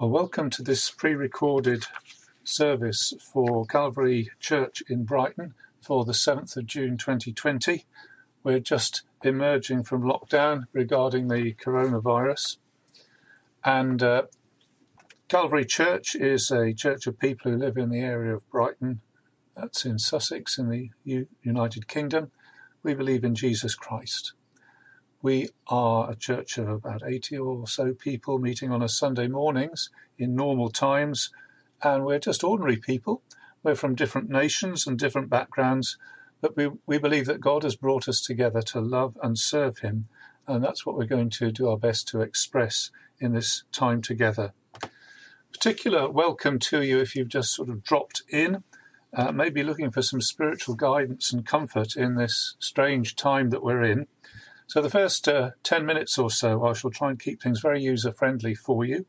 Well, welcome to this pre recorded service for Calvary Church in Brighton for the 7th of June 2020. We're just emerging from lockdown regarding the coronavirus. And uh, Calvary Church is a church of people who live in the area of Brighton, that's in Sussex in the U- United Kingdom. We believe in Jesus Christ. We are a church of about 80 or so people meeting on a Sunday mornings in normal times, and we're just ordinary people. We're from different nations and different backgrounds, but we, we believe that God has brought us together to love and serve Him, and that's what we're going to do our best to express in this time together. Particular welcome to you if you've just sort of dropped in, uh, maybe looking for some spiritual guidance and comfort in this strange time that we're in. So, the first uh, 10 minutes or so, I shall try and keep things very user friendly for you.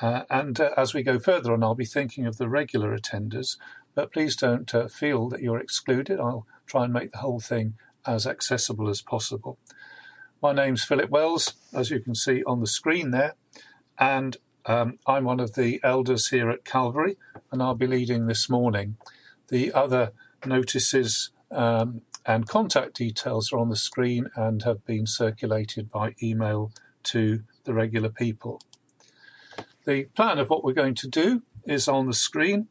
Uh, and uh, as we go further on, I'll be thinking of the regular attenders, but please don't uh, feel that you're excluded. I'll try and make the whole thing as accessible as possible. My name's Philip Wells, as you can see on the screen there, and um, I'm one of the elders here at Calvary, and I'll be leading this morning. The other notices um, and contact details are on the screen and have been circulated by email to the regular people. The plan of what we're going to do is on the screen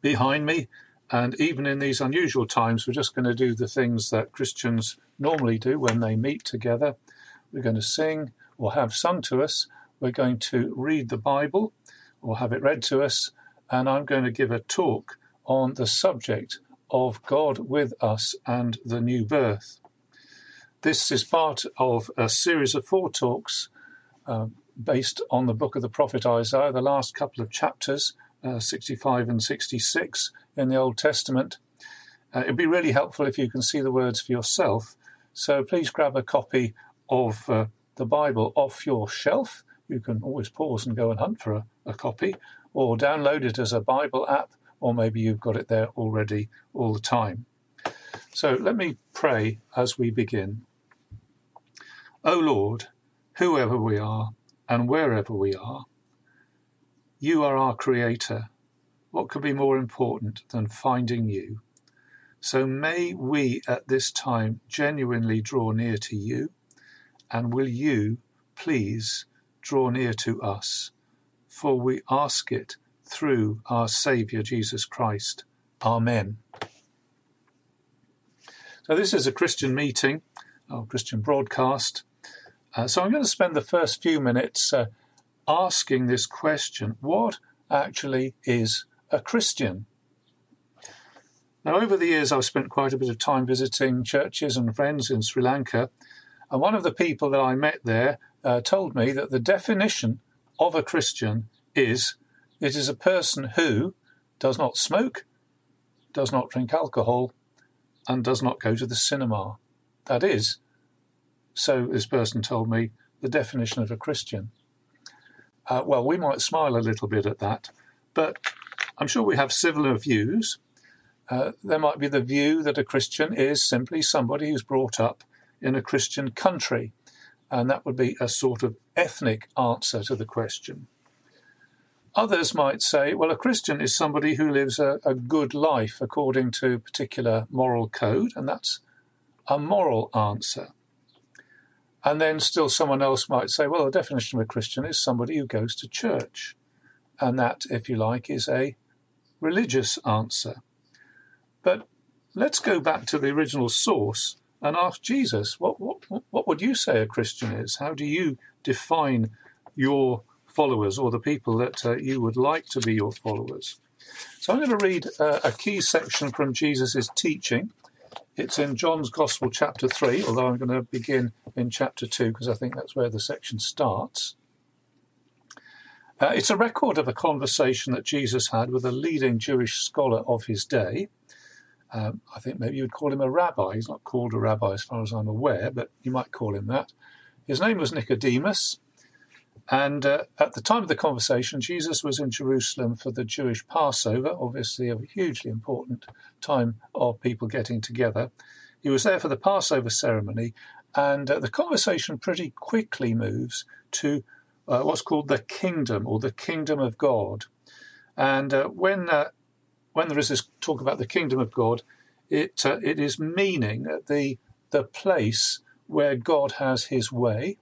behind me, and even in these unusual times, we're just going to do the things that Christians normally do when they meet together. We're going to sing or have sung to us, we're going to read the Bible or have it read to us, and I'm going to give a talk on the subject of God with us and the new birth. This is part of a series of four talks uh, based on the book of the prophet Isaiah, the last couple of chapters, uh, 65 and 66 in the Old Testament. Uh, it'd be really helpful if you can see the words for yourself. So please grab a copy of uh, the Bible off your shelf. You can always pause and go and hunt for a, a copy, or download it as a Bible app or maybe you've got it there already all the time. So let me pray as we begin. O Lord, whoever we are and wherever we are, you are our Creator. What could be more important than finding you? So may we at this time genuinely draw near to you, and will you please draw near to us? For we ask it through our Saviour Jesus Christ. Amen. So, this is a Christian meeting, a Christian broadcast. Uh, so, I'm going to spend the first few minutes uh, asking this question what actually is a Christian? Now, over the years, I've spent quite a bit of time visiting churches and friends in Sri Lanka. And one of the people that I met there uh, told me that the definition of a Christian is it is a person who does not smoke, does not drink alcohol, and does not go to the cinema. That is, so this person told me, the definition of a Christian. Uh, well, we might smile a little bit at that, but I'm sure we have similar views. Uh, there might be the view that a Christian is simply somebody who's brought up in a Christian country, and that would be a sort of ethnic answer to the question. Others might say, well, a Christian is somebody who lives a, a good life according to a particular moral code, and that's a moral answer. And then still someone else might say, well, the definition of a Christian is somebody who goes to church. And that, if you like, is a religious answer. But let's go back to the original source and ask Jesus, what, what, what would you say a Christian is? How do you define your followers or the people that uh, you would like to be your followers. So I'm going to read uh, a key section from Jesus' teaching. It's in John's Gospel, chapter 3, although I'm going to begin in chapter 2 because I think that's where the section starts. Uh, it's a record of a conversation that Jesus had with a leading Jewish scholar of his day. Um, I think maybe you would call him a rabbi. He's not called a rabbi as far as I'm aware, but you might call him that. His name was Nicodemus, and uh, at the time of the conversation, Jesus was in Jerusalem for the Jewish Passover, obviously a hugely important time of people getting together. He was there for the Passover ceremony, and uh, the conversation pretty quickly moves to uh, what's called the kingdom or the kingdom of God. And uh, when uh, when there is this talk about the kingdom of God, it uh, it is meaning the the place where God has His way,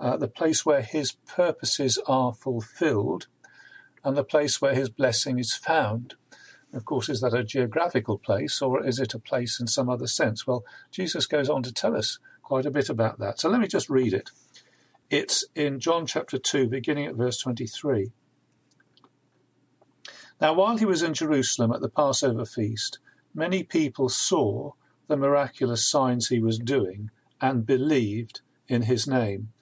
uh, the place where His purposes are fulfilled, and the place where His blessing is found. Of course, is that a geographical place or is it a place in some other sense? Well, Jesus goes on to tell us quite a bit about that. So let me just read it. It's in John chapter 2, beginning at verse 23. Now, while he was in Jerusalem at the Passover feast, many people saw the miraculous signs he was doing and believed in his name.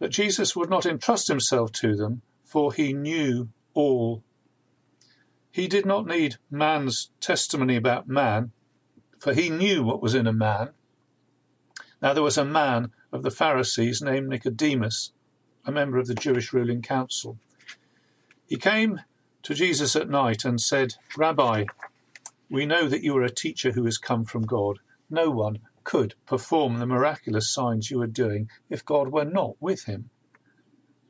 But Jesus would not entrust himself to them, for he knew all. He did not need man's testimony about man, for he knew what was in a man. Now there was a man of the Pharisees named Nicodemus, a member of the Jewish ruling council. He came to Jesus at night and said, Rabbi, we know that you are a teacher who has come from God. No one could perform the miraculous signs you are doing if God were not with him.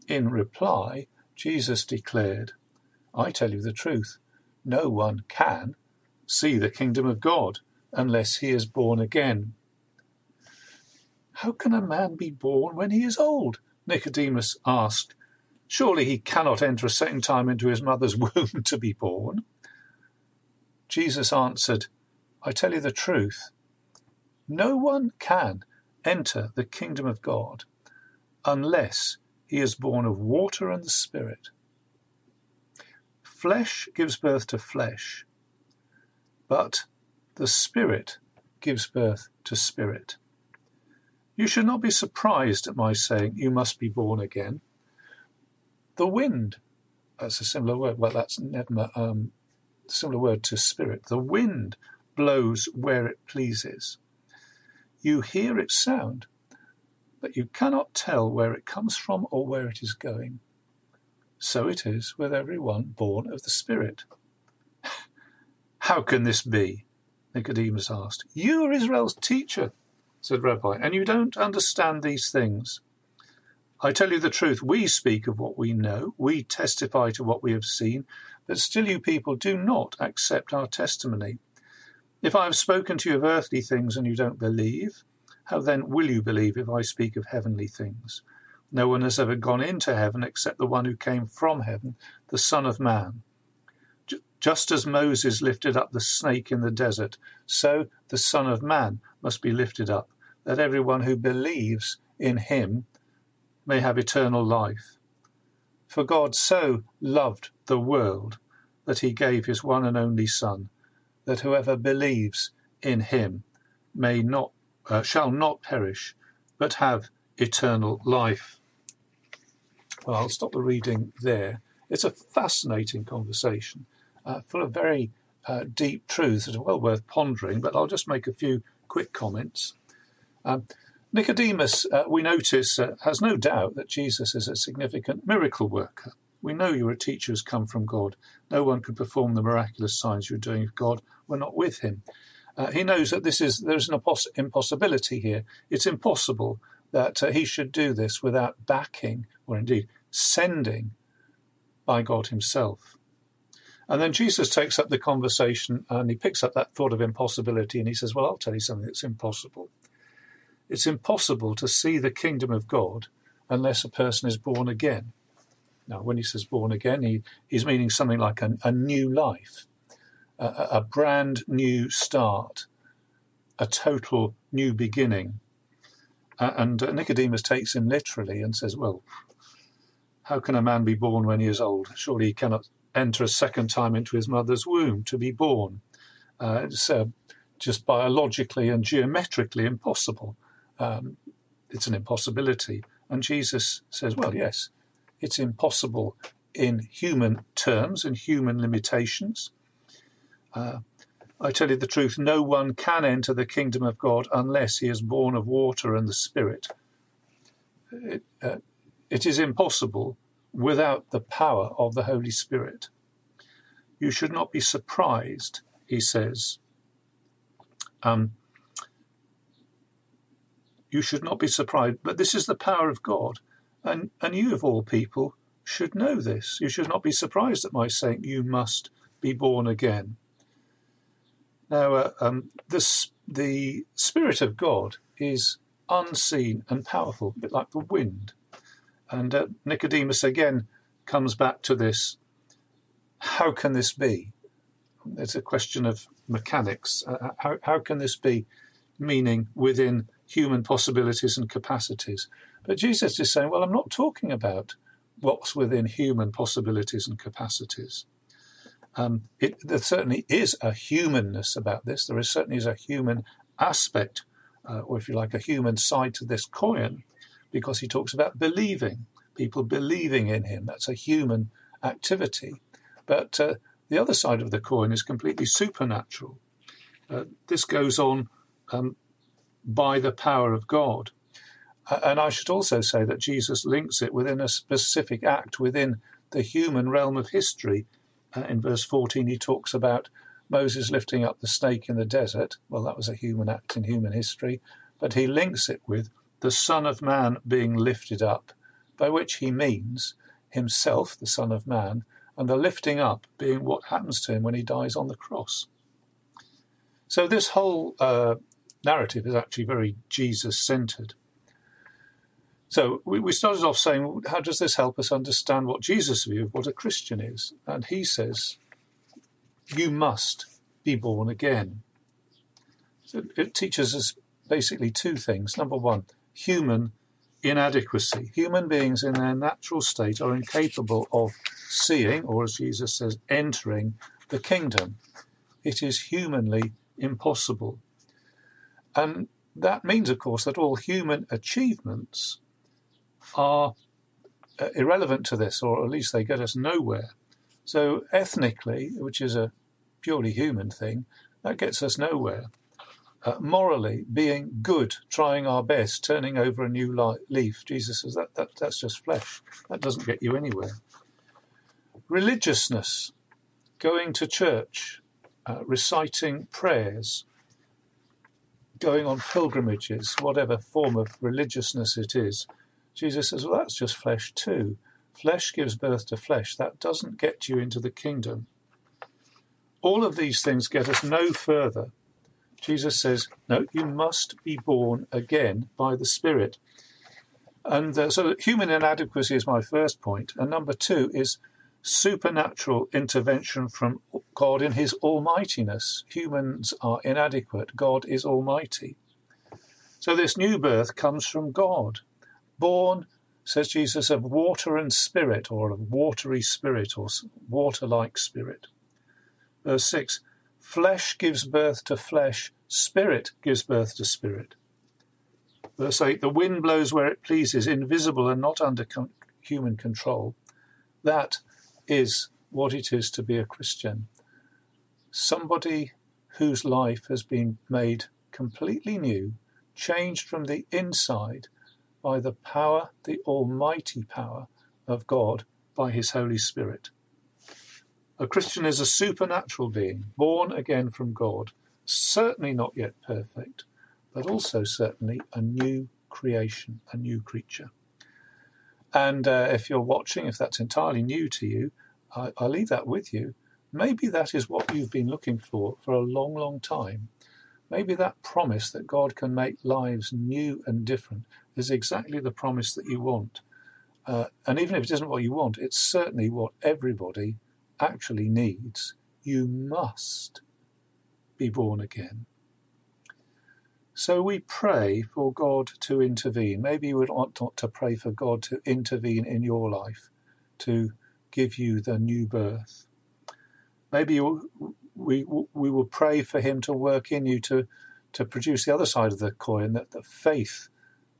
In reply, Jesus declared, I tell you the truth, no one can see the kingdom of God unless he is born again. How can a man be born when he is old? Nicodemus asked. Surely he cannot enter a second time into his mother's womb to be born. Jesus answered, I tell you the truth. No one can enter the kingdom of God unless he is born of water and the Spirit. Flesh gives birth to flesh, but the Spirit gives birth to spirit. You should not be surprised at my saying, You must be born again. The wind, that's a similar word, well, that's never um, similar word to spirit. The wind blows where it pleases. You hear its sound, but you cannot tell where it comes from or where it is going. So it is with everyone born of the Spirit. How can this be? Nicodemus asked. You are Israel's teacher, said Rabbi, and you don't understand these things. I tell you the truth, we speak of what we know, we testify to what we have seen, but still you people do not accept our testimony. If I have spoken to you of earthly things and you don't believe, how then will you believe if I speak of heavenly things? No one has ever gone into heaven except the one who came from heaven, the Son of Man. Just as Moses lifted up the snake in the desert, so the Son of Man must be lifted up, that everyone who believes in him may have eternal life. For God so loved the world that he gave his one and only Son, that whoever believes in him may not uh, shall not perish, but have eternal life. Well, I'll stop the reading there. It's a fascinating conversation uh, full of very uh, deep truths that are well worth pondering, but I'll just make a few quick comments. Um, Nicodemus, uh, we notice, uh, has no doubt that Jesus is a significant miracle worker. We know you're a teacher who's come from God. No one could perform the miraculous signs you're doing if God were not with him. Uh, he knows that this is there's an impos- impossibility here. It's impossible that uh, he should do this without backing, or indeed sending, by God Himself. And then Jesus takes up the conversation and he picks up that thought of impossibility and he says, Well, I'll tell you something that's impossible. It's impossible to see the kingdom of God unless a person is born again. Now, when he says born again, he, he's meaning something like a, a new life, a, a brand new start, a total new beginning. Uh, and Nicodemus takes him literally and says, Well, how can a man be born when he is old? Surely he cannot enter a second time into his mother's womb to be born. Uh, it's uh, just biologically and geometrically impossible. Um, it's an impossibility. And Jesus says, well, yes, it's impossible in human terms and human limitations. Uh, I tell you the truth, no one can enter the kingdom of God unless he is born of water and the Spirit. It, uh, it is impossible without the power of the Holy Spirit. You should not be surprised, he says. Um, you should not be surprised, but this is the power of God And, and you, of all people, should know this. You should not be surprised at my saying, You must be born again. Now, uh, um, this, the Spirit of God is unseen and powerful, a bit like the wind. And uh, Nicodemus again comes back to this how can this be? It's a question of mechanics. Uh, uh, how, how can this be? Meaning within human possibilities and capacities. But Jesus is saying, well, I'm not talking about what's within human possibilities and capacities. Um, it, there certainly is a humanness about this. There is certainly is a human aspect, uh, or if you like, a human side to this coin, because he talks about believing, people believing in him. That's a human activity. But uh, the other side of the coin is completely supernatural. Uh, this goes on um, by the power of God. And I should also say that Jesus links it within a specific act within the human realm of history. Uh, in verse 14, he talks about Moses lifting up the snake in the desert. Well, that was a human act in human history. But he links it with the Son of Man being lifted up, by which he means himself, the Son of Man, and the lifting up being what happens to him when he dies on the cross. So this whole uh, narrative is actually very Jesus centered. So we, we started off saying, how does this help us understand what Jesus' view of what a Christian is? And he says, you must be born again. So it teaches us basically two things. Number one, human inadequacy. Human beings in their natural state are incapable of seeing, or as Jesus says, entering the kingdom. It is humanly impossible. And that means, of course, that all human achievements are uh, irrelevant to this, or at least they get us nowhere. So, ethnically, which is a purely human thing, that gets us nowhere uh, morally being good, trying our best, turning over a new leaf. Jesus says that, that that's just flesh. That doesn't get you anywhere. Religiousness, going to church, uh, reciting prayers, going on pilgrimages, whatever form of religiousness it is. Jesus says, well, that's just flesh too. Flesh gives birth to flesh. That doesn't get you into the kingdom. All of these things get us no further Jesus says, no, you must be born again by the Spirit. And uh, so human inadequacy is my first point. And number two is supernatural intervention from God in his almightiness. Humans are inadequate, God is almighty. So this new birth comes from God, born, says Jesus, of water and spirit, or of watery spirit, or water like spirit. Verse 6 Flesh gives birth to flesh, spirit gives birth to spirit. Verse 8 The wind blows where it pleases, invisible and not under con- human control. That is what it is to be a Christian. Somebody whose life has been made completely new, changed from the inside by the power, the almighty power of God by his Holy Spirit. A Christian is a supernatural being, born again from God, certainly not yet perfect, but also certainly a new creation, a new creature. And uh, if you're watching, if that's entirely new to you, I, I leave that with you. Maybe that is what you've been looking for for a long, long time. Maybe that promise that God can make lives new and different is exactly the promise that you want. Uh, and even if it isn't what you want, it's certainly what everybody actually needs, you must be born again. So we pray for God to intervene. Maybe you would want to pray for God to intervene in your life, to give you the new birth. Maybe we, we will pray for Him to work in you to, to produce the other side of the coin, that the faith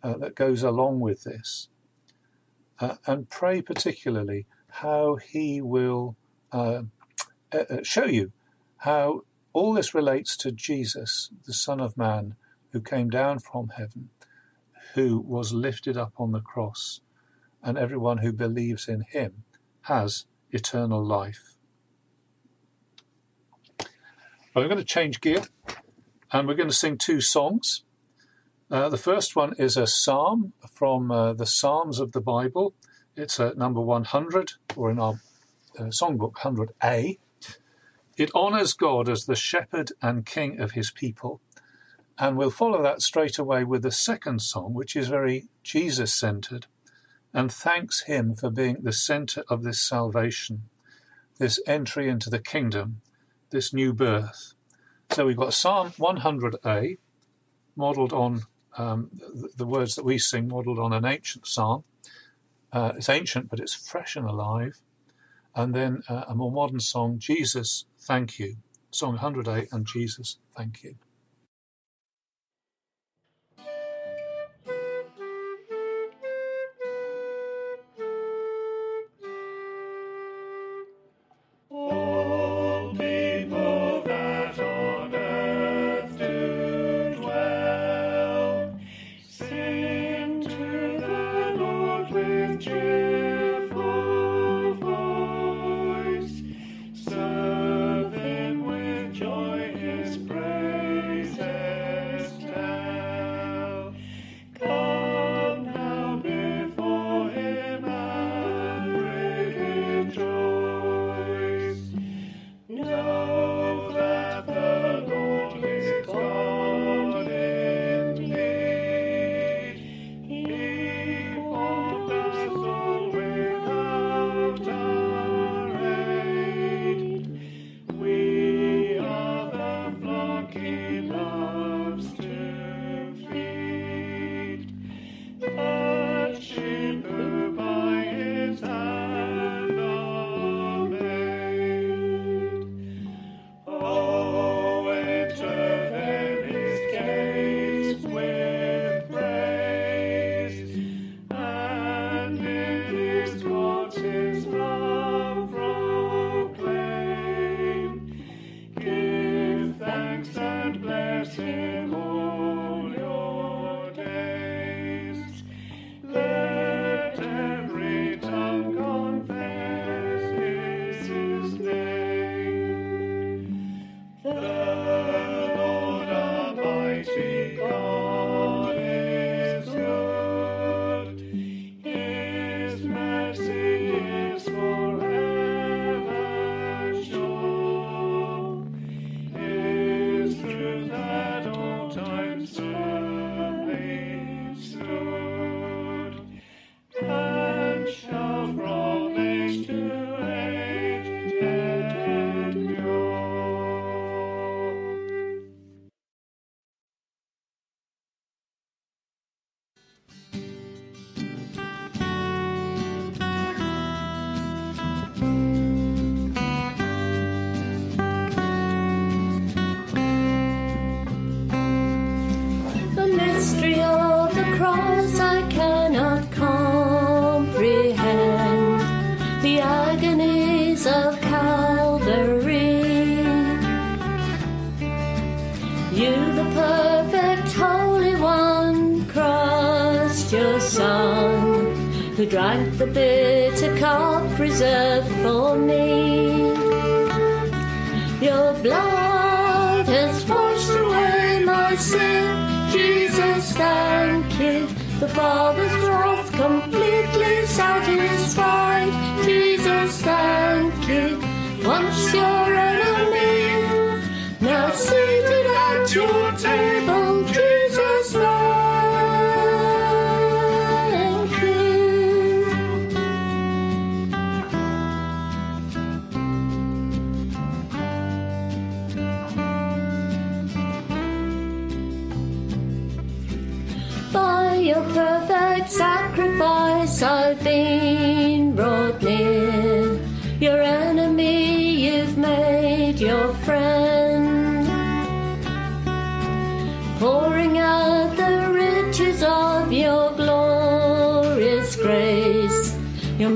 uh, that goes along with this. Uh, and pray particularly how He will uh, uh, uh, show you how all this relates to Jesus, the Son of Man, who came down from heaven, who was lifted up on the cross, and everyone who believes in him has eternal life. Well, I'm going to change gear and we're going to sing two songs. Uh, the first one is a psalm from uh, the Psalms of the Bible. It's uh, number 100, or in our uh, songbook, 100a. It honours God as the shepherd and king of his people. And we'll follow that straight away with the second song, which is very Jesus centered, and thanks him for being the center of this salvation, this entry into the kingdom, this new birth. So we've got Psalm 100a, modelled on um, the, words that we sing, modelled on an ancient psalm. Uh, it's ancient, but it's fresh and alive. And then uh, a more modern song, Jesus, Thank You. Song 108 and Jesus, Thank You.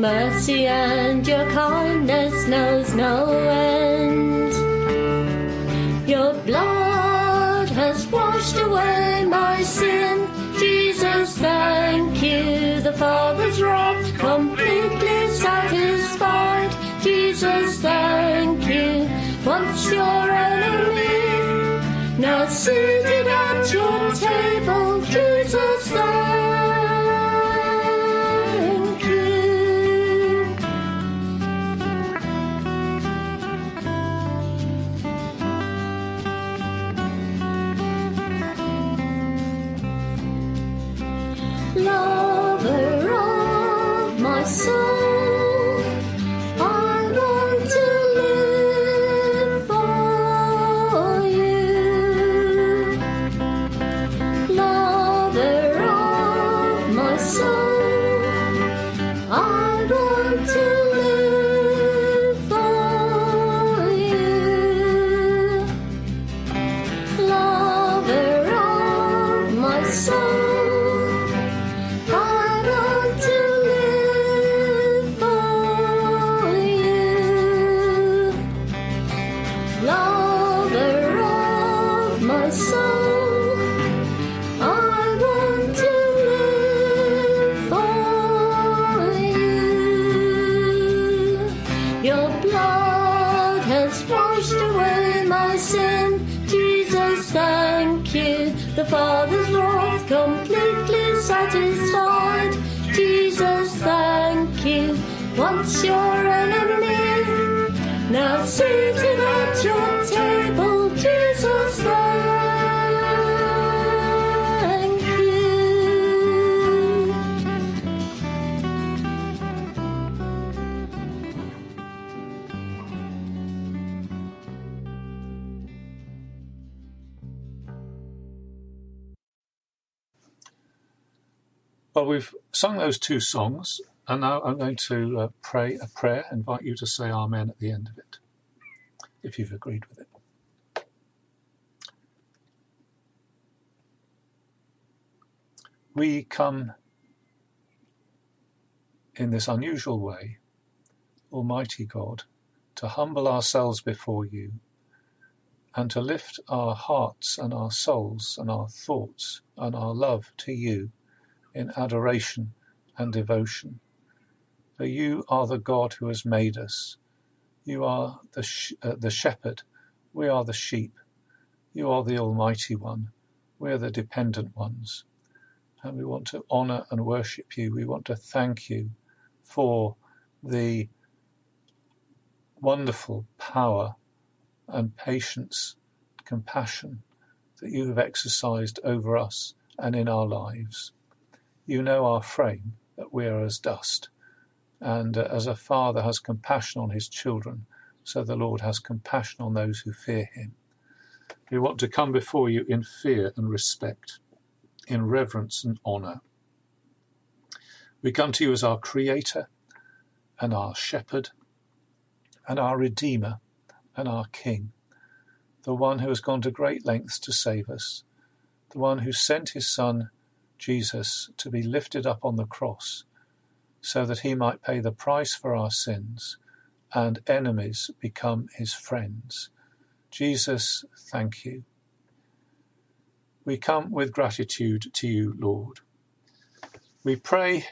Mercy and your kindness knows no blood has washed away my sin. Jesus, thank you. The Father's wrath completely satisfied. Jesus, thank you. Once your enemy, now seated at your table. Well, we've sung those two songs, and now I'm going to uh, pray a prayer. Invite you to say Amen at the end of it, if you've agreed with it. We come in this unusual way, Almighty God, to humble ourselves before you and to lift our hearts and our souls and our thoughts and our love to you in adoration and devotion. For you are the God who has made us. You are the, sh- uh, the shepherd. We are the sheep. You are the Almighty One. We are the dependent ones. And we want to honor and worship you. We want to thank you for the wonderful power and patience, compassion that you have exercised over us and in our lives. You know our frame, that we are as dust. And uh, as a father has compassion on his children, so the Lord has compassion on those who fear him. We want to come before you in fear and respect, in reverence and honor. We come to you as our creator and our shepherd and our redeemer and our king, the one who has gone to great lengths to save us, the one who sent his son Jesus to be lifted up on the cross so that he might pay the price for our sins and enemies become his friends. Jesus, thank you. We come with gratitude to you, Lord. We pray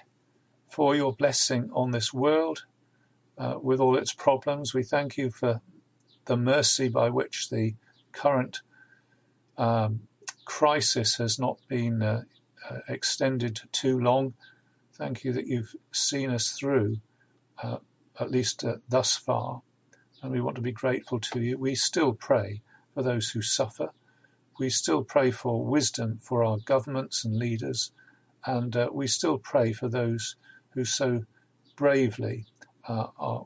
for your blessing on this world uh, with all its problems. We thank you for the mercy by which the current um, crisis has not been uh, uh, extended too long. Thank you that you've seen us through, uh, at least uh, thus far, and we want to be grateful to you. We still pray for those who suffer. We still pray for wisdom for our governments and leaders, and uh, we still pray for those who so bravely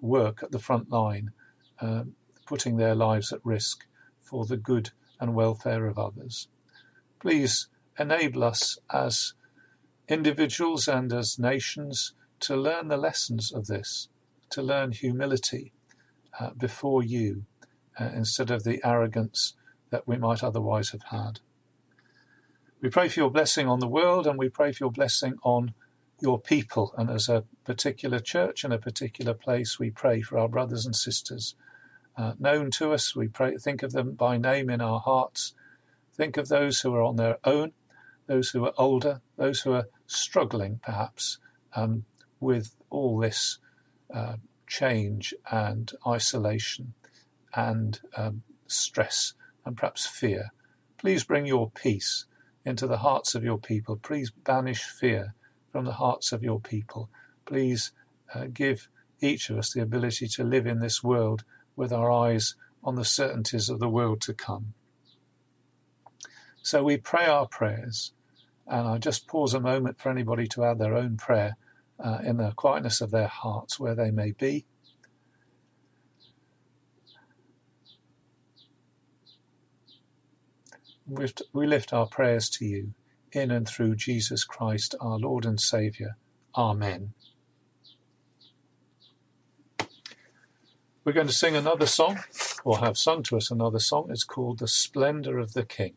work at the front line, uh, putting their lives at risk for the good and welfare of others. Please enable us as individuals and as nations to learn the lessons of this, to learn humility uh, before you uh, instead of the arrogance that we might otherwise have had. We pray for your blessing on the world and we pray for your blessing on your people. And as a particular church in a particular place, we pray for our brothers and sisters uh, known to us. We pray, think of them by name in our hearts. Think of those who are on their own, those who are older, those who are struggling perhaps um, with all this uh, change and isolation and um, stress and perhaps fear. Please bring your peace into the hearts of your people. Please banish fear from the hearts of your people. Please uh, give each of us the ability to live in this world with our eyes on the certainties of the world to come. So we pray our prayers, and I just pause a moment for anybody to add their own prayer uh, in the quietness of their hearts where they may be. We lift our prayers to you in and through Jesus Christ, our Lord and Saviour. Amen. We're going to sing another song, or have sung to us another song. It's called The Splendour of the King.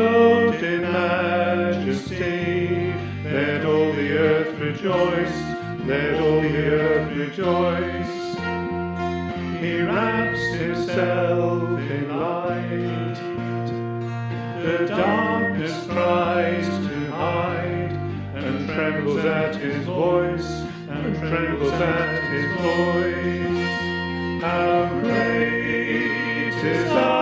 Clothed in majesty. Let all the earth rejoice, let all the earth rejoice. He wraps himself in light. The darkness tries to hide and trembles at his voice, and trembles at his voice. How great is our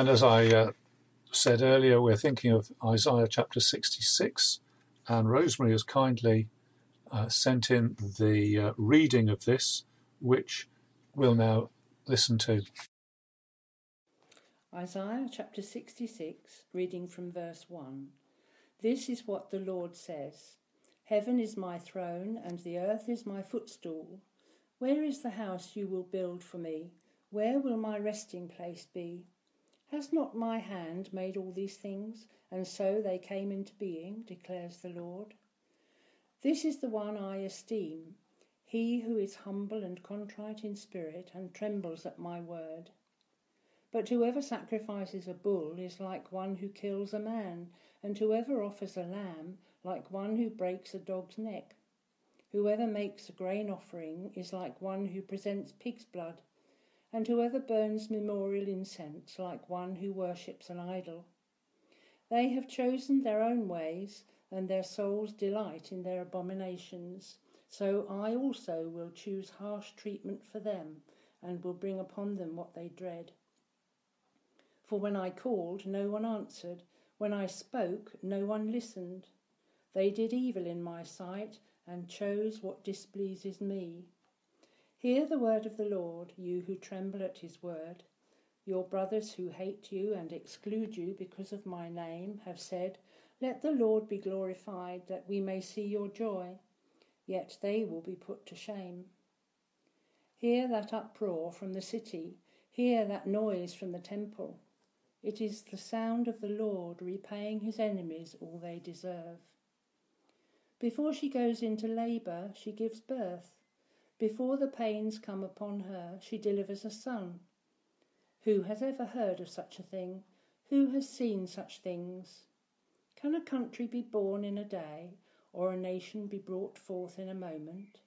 And as I uh, said earlier, we're thinking of Isaiah chapter 66, and Rosemary has kindly uh, sent in the uh, reading of this, which we'll now listen to. Isaiah chapter 66, reading from verse 1. This is what the Lord says Heaven is my throne, and the earth is my footstool. Where is the house you will build for me? Where will my resting place be? Has not my hand made all these things, and so they came into being, declares the Lord? This is the one I esteem, he who is humble and contrite in spirit, and trembles at my word. But whoever sacrifices a bull is like one who kills a man, and whoever offers a lamb like one who breaks a dog's neck. Whoever makes a grain offering is like one who presents pig's blood, and whoever burns memorial incense like one who worships an idol. They have chosen their own ways, and their souls delight in their abominations. So I also will choose harsh treatment for them, and will bring upon them what they dread. For when I called, no one answered. When I spoke, no one listened. They did evil in my sight, and chose what displeases me. Hear the word of the Lord, you who tremble at his word. Your brothers who hate you and exclude you because of my name have said, Let the Lord be glorified, that we may see your joy, yet they will be put to shame. Hear that uproar from the city, hear that noise from the temple. It is the sound of the Lord repaying his enemies all they deserve. Before she goes into labour, she gives birth. Before the pains come upon her, she delivers a son. Who has ever heard of such a thing? Who has seen such things? Can a country be born in a day, or a nation be brought forth in a moment?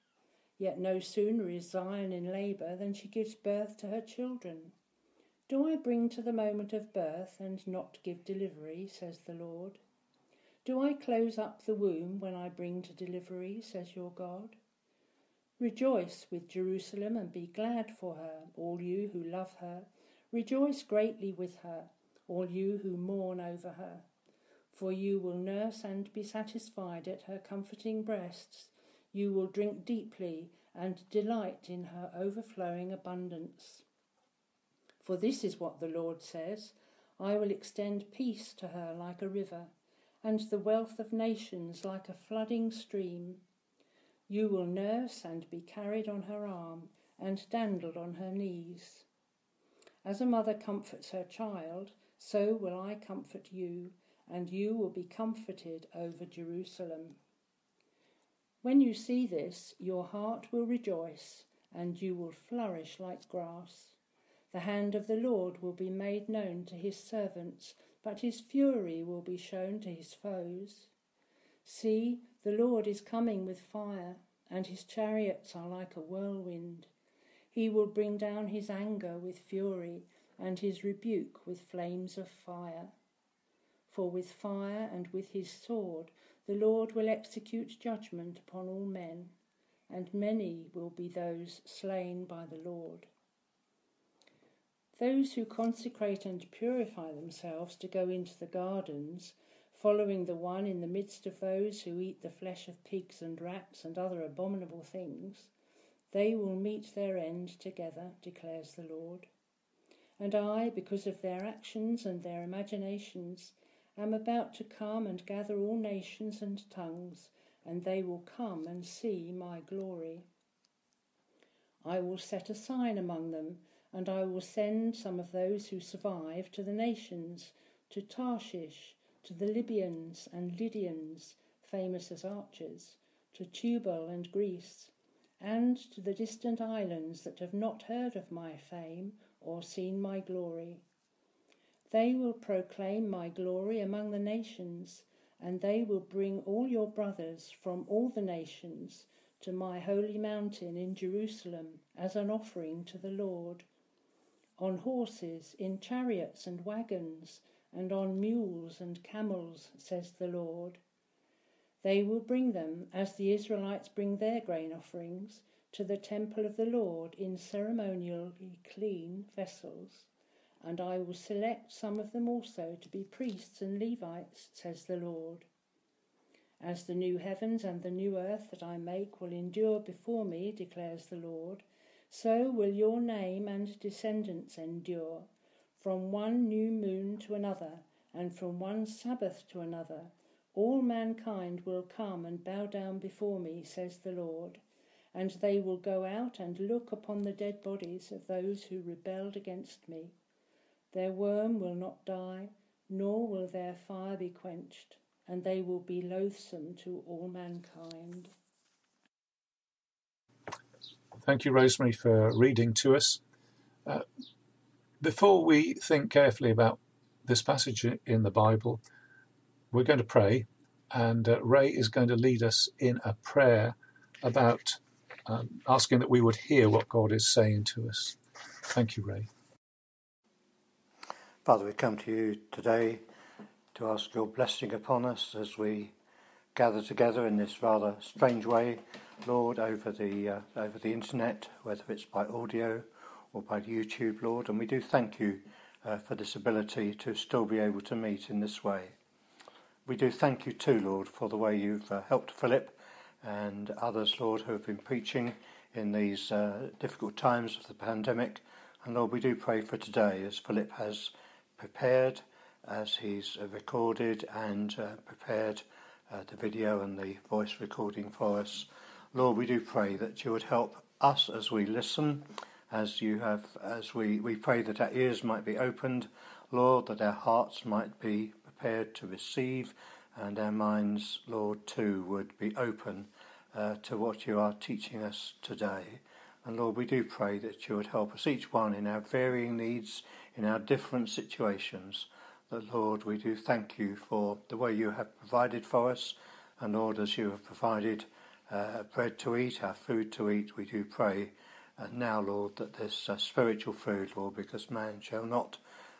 Yet no sooner is Zion in labour than she gives birth to her children. Do I bring to the moment of birth and not give delivery, says the Lord? Do I close up the womb when I bring to delivery, says your God? Rejoice with Jerusalem and be glad for her, all you who love her. Rejoice greatly with her, all you who mourn over her for you will nurse and be satisfied at her comforting breasts. You will drink deeply and delight in her overflowing abundance. For this is what the Lord says I will extend peace to her like a river, and the wealth of nations like a flooding stream. You will nurse and be carried on her arm, and dandled on her knees. As a mother comforts her child, so will I comfort you and you will be comforted over Jerusalem. When you see this, your heart will rejoice, and you will flourish like grass. The hand of the Lord will be made known to his servants, but his fury will be shown to his foes. See, the Lord is coming with fire, and his chariots are like a whirlwind. He will bring down his anger with fury, and his rebuke with flames of fire. For with fire and with his sword the Lord will execute judgment upon all men, and many will be those slain by the Lord. Those who consecrate and purify themselves to go into the gardens, following the one in the midst of those who eat the flesh of pigs and rats and other abominable things, they will meet their end together, declares the Lord. And I, because of their actions and their imaginations, am about to come and gather all nations and tongues, and they will come and see my glory. I will set a sign among them, and I will send some of those who survive to the nations, to Tarshish, to the Libyans and Lydians, famous as archers, to Tubal and Greece, and to the distant islands that have not heard of my fame or seen my glory. They will proclaim my glory among the nations, and they will bring all your brothers from all the nations to my holy mountain in Jerusalem as an offering to the Lord. On horses, in chariots and wagons, and on mules and camels, says the Lord. They will bring them, as the Israelites bring their grain offerings, to the temple of the Lord in ceremonially clean vessels and I will select some of them also to be priests and Levites, says the Lord. As the new heavens and the new earth that I make will endure before me, declares the Lord, so will your name and descendants endure, from one new moon to another, and from one Sabbath to another. All mankind will come and bow down before me, says the Lord, and they will go out and look upon the dead bodies of those who rebelled against me. Their worm will not die, nor will their fire be quenched, and they will be loathsome to all mankind. Thank you, Rosemary, for reading to us. Uh, before we think carefully about this passage in the Bible, we're going to pray, and uh, Ray is going to lead us in a prayer about um, asking that we would hear what God is saying to us. Thank you, Ray. Father, we come to you today to ask your blessing upon us as we gather together in this rather strange way, Lord, over the uh, over the internet, whether it's by audio or by YouTube, Lord, and we do thank you uh, for this ability to still be able to meet in this way. We do thank you too, Lord, for the way you've uh, helped Philip and others, Lord, who have been preaching in these uh, difficult times of the pandemic. And Lord, we do pray for today as Philip has prepared as he's uh, recorded and uh, prepared uh, the video and the voice recording for us. Lord, we do pray that you would help us as we listen, as you have, as we, we pray that our ears might be opened, Lord, that our hearts might be prepared to receive, and our minds, Lord, too, would be open uh, to what you are teaching us today. And Lord, we do pray that you would help us each one in our varying needs, in our different situations. That, Lord, we do thank you for the way you have provided for us. And Lord, as you have provided uh, bread to eat, our food to eat, we do pray. And now, Lord, that this uh, spiritual food, Lord, because man shall not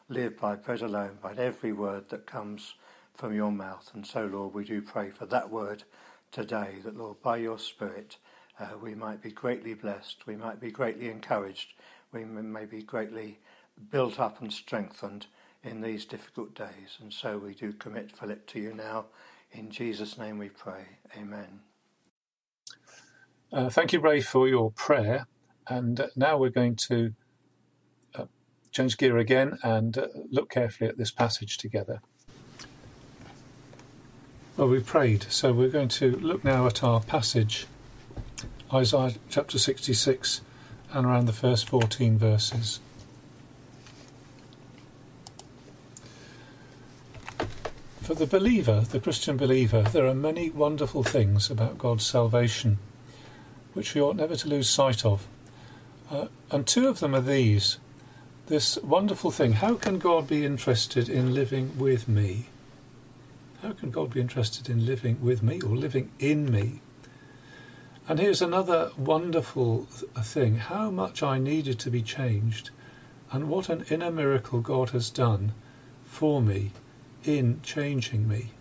live by bread alone, but every word that comes from your mouth. And so, Lord, we do pray for that word today, that, Lord, by your Spirit, uh, we might be greatly blessed, we might be greatly encouraged, we may be greatly built up and strengthened in these difficult days. And so we do commit Philip to you now. In Jesus' name we pray. Amen. Uh, thank you, Ray, for your prayer. And now we're going to uh, change gear again and uh, look carefully at this passage together. Well, we've prayed, so we're going to look now at our passage, Isaiah chapter 66, and around the first 14 verses. For the believer, the Christian believer, there are many wonderful things about God's salvation, which we ought never to lose sight of. Uh, and two of them are these. This wonderful thing how can God be interested in living with me? How can God be interested in living with me or living in me? And here's another wonderful thing how much I needed to be changed, and what an inner miracle God has done for me in changing me,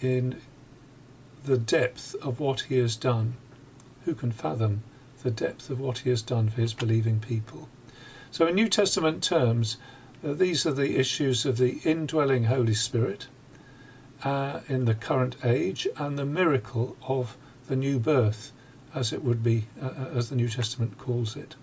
in the depth of what He has done. Who can fathom the depth of what He has done for His believing people? So, in New Testament terms, uh, these are the issues of the indwelling Holy Spirit uh, in the current age and the miracle of the new birth, as it would be, uh, uh, as the New Testament calls it.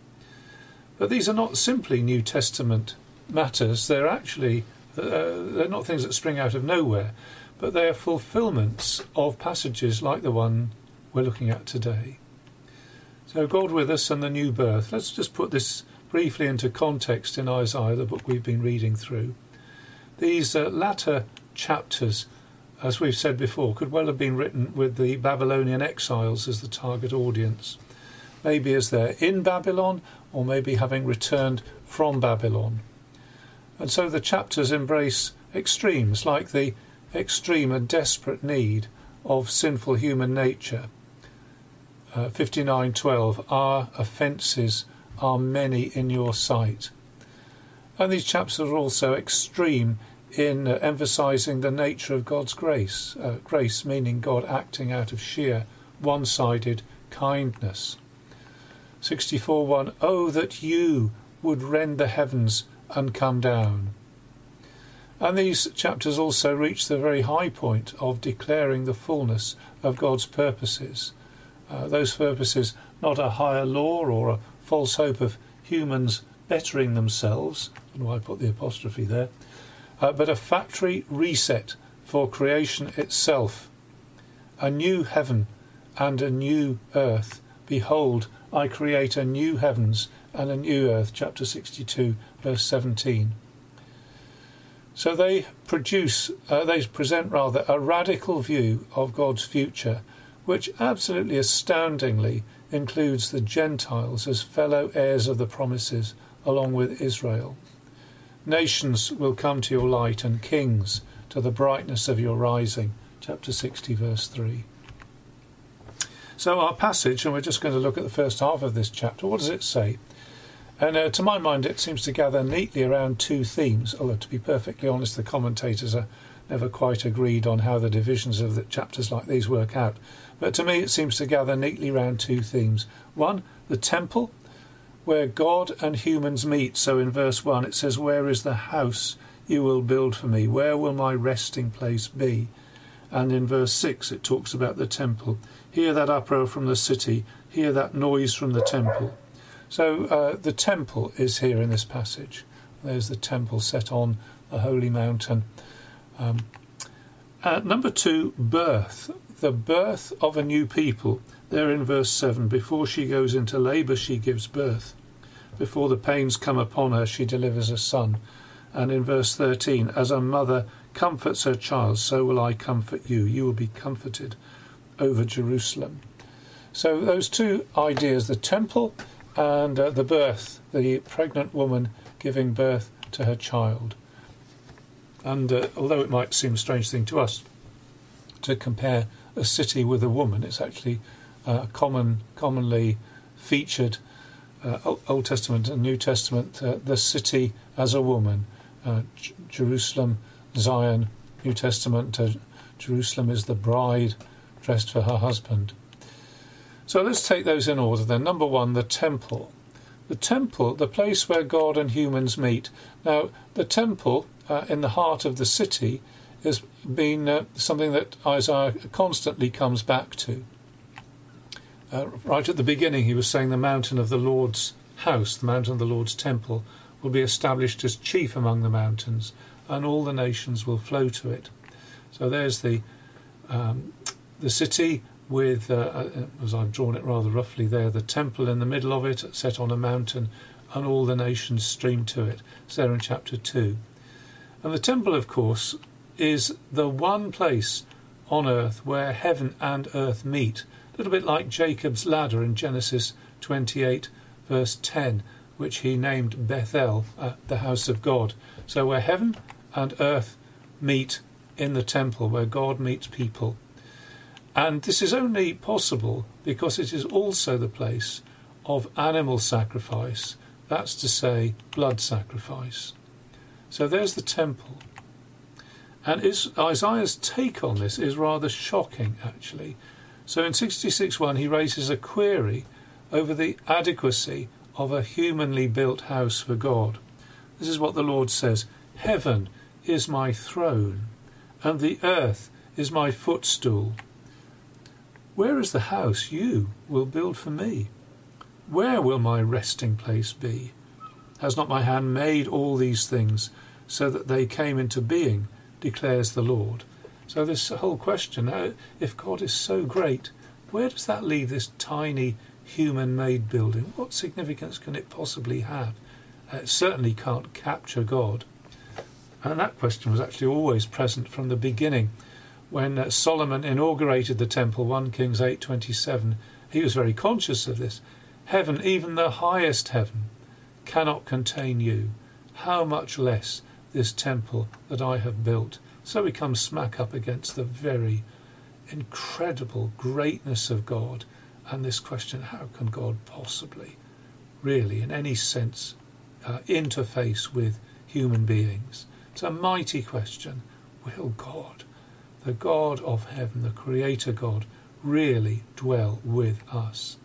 But these are not simply New Testament matters, they're actually uh, they're not things that spring out of nowhere, but they are fulfillments of passages like the one we're looking at today. So, God with us and the new birth. Let's just put this briefly into context in Isaiah, the book we've been reading through. These uh, latter chapters as we've said before, could well have been written with the Babylonian exiles as the target audience. Maybe as they're in Babylon, or maybe having returned from Babylon. And so the chapters embrace extremes, like the extreme and desperate need of sinful human nature. Uh, 59:12 Our offences are many in your sight. And these chapters are also extreme in uh, emphasizing the nature of God's grace. Uh, grace meaning God acting out of sheer one sided kindness. 64 1 Oh, that you would rend the heavens and come down. And these chapters also reach the very high point of declaring the fullness of God's purposes. Uh, those purposes, not a higher law or a false hope of humans bettering themselves, and why I put the apostrophe there, uh, but a factory reset for creation itself. A new heaven and a new earth. Behold, I create a new heavens and a new earth. Chapter 62, verse 17. So they produce, uh, they present rather a radical view of God's future, which absolutely astoundingly includes the Gentiles as fellow heirs of the promises along with Israel. Nations will come to your light, and kings to the brightness of your rising. Chapter 60, verse 3. So, our passage, and we're just going to look at the first half of this chapter, what does it say? And uh, to my mind, it seems to gather neatly around two themes, although, to be perfectly honest, the commentators are never quite agreed on how the divisions of the chapters like these work out. But to me, it seems to gather neatly around two themes. One, the temple, where God and humans meet. So in verse 1 it says, Where is the house you will build for me? Where will my resting place be? And in verse 6 it talks about the temple. Hear that uproar from the city, hear that noise from the temple. So uh, the temple is here in this passage. There's the temple set on a holy mountain. Um, uh, number two, birth. The birth of a new people. There in verse 7 before she goes into labour, she gives birth. Before the pains come upon her, she delivers a son. And in verse 13, as a mother comforts her child, so will I comfort you. You will be comforted over Jerusalem. So, those two ideas the temple and uh, the birth, the pregnant woman giving birth to her child. And uh, although it might seem a strange thing to us to compare a city with a woman, it's actually uh, common, commonly featured uh, Old Testament and New Testament, uh, the city as a woman, uh, J- Jerusalem, Zion, New Testament, uh, Jerusalem is the bride dressed for her husband. So let's take those in order then. Number one, the temple. The temple, the place where God and humans meet. Now, the temple uh, in the heart of the city has been uh, something that Isaiah constantly comes back to. Uh, right at the beginning, he was saying the mountain of the Lord's house, the mountain of the Lord's temple, will be established as chief among the mountains, and all the nations will flow to it. So there's the um, the city with, uh, uh, as I've drawn it rather roughly there, the temple in the middle of it, set on a mountain, and all the nations stream to it. It's there in chapter 2. And the temple, of course, is the one place on earth where heaven and earth meet. A little bit like Jacob's ladder in Genesis 28, verse 10, which he named Bethel, uh, the house of God. So where heaven and earth meet in the temple, where God meets people. And this is only possible because it is also the place of animal sacrifice, that's to say, blood sacrifice. So there's the temple. And Isaiah's take on this is rather shocking, actually. So in 66.1, he raises a query over the adequacy of a humanly built house for God. This is what the Lord says Heaven is my throne, and the earth is my footstool. Where is the house you will build for me? Where will my resting place be? Has not my hand made all these things so that they came into being, declares the Lord? So, this whole question uh, if God is so great, where does that leave this tiny human made building? What significance can it possibly have? Uh, it certainly can't capture God. And that question was actually always present from the beginning when uh, Solomon inaugurated the temple, 1 Kings 8:27, he was very conscious of this. Heaven, even the highest heaven, cannot contain you. How much less this temple that I have built? So we come smack up against the very incredible greatness of God and this question how can God possibly, really, in any sense, uh, interface with human beings? It's a mighty question. Will God the God of heaven, the Creator God, really dwell with us.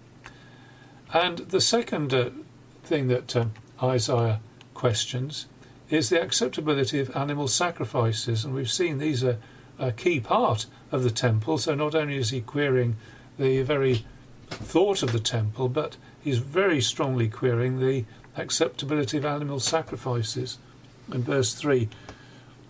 And the second uh, thing that uh, Isaiah questions is the acceptability of animal sacrifices. And we've seen these are a key part of the temple. So not only is he querying the very thought of the temple, but he's very strongly querying the acceptability of animal sacrifices. In verse 3,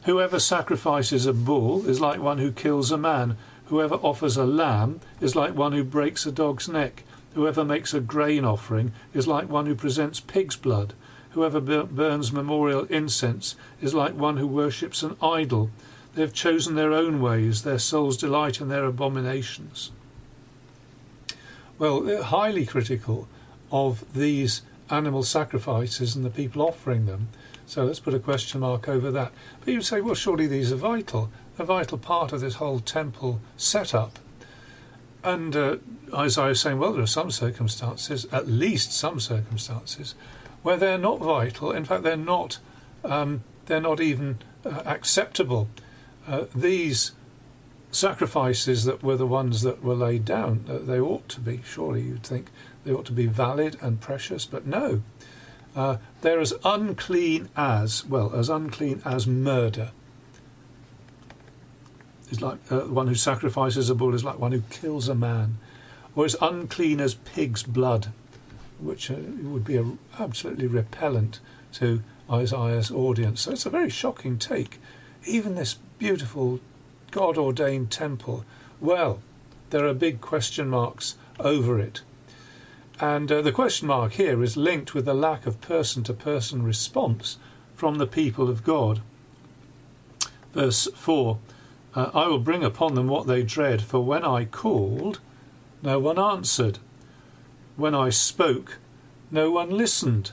Whoever sacrifices a bull is like one who kills a man. Whoever offers a lamb is like one who breaks a dog's neck. Whoever makes a grain offering is like one who presents pig's blood. Whoever burns memorial incense is like one who worships an idol. They have chosen their own ways, their souls delight in their abominations. Well, they're highly critical of these animal sacrifices and the people offering them. So let's put a question mark over that. But you say, well, surely these are vital, a vital part of this whole temple setup. And uh, Isaiah is saying, well, there are some circumstances, at least some circumstances, where they're not vital. In fact, they're not. Um, they're not even uh, acceptable. Uh, these sacrifices that were the ones that were laid down, uh, they ought to be. Surely you'd think they ought to be valid and precious, but no. Uh, they're as unclean as, well, as unclean as murder. Is like uh, one who sacrifices a bull is like one who kills a man, or as unclean as pig's blood, which uh, would be a, absolutely repellent to Isaiah's audience. So it's a very shocking take. Even this beautiful God ordained temple, well, there are big question marks over it. And uh, the question mark here is linked with the lack of person to person response from the people of God. Verse 4 uh, I will bring upon them what they dread, for when I called, no one answered. When I spoke, no one listened.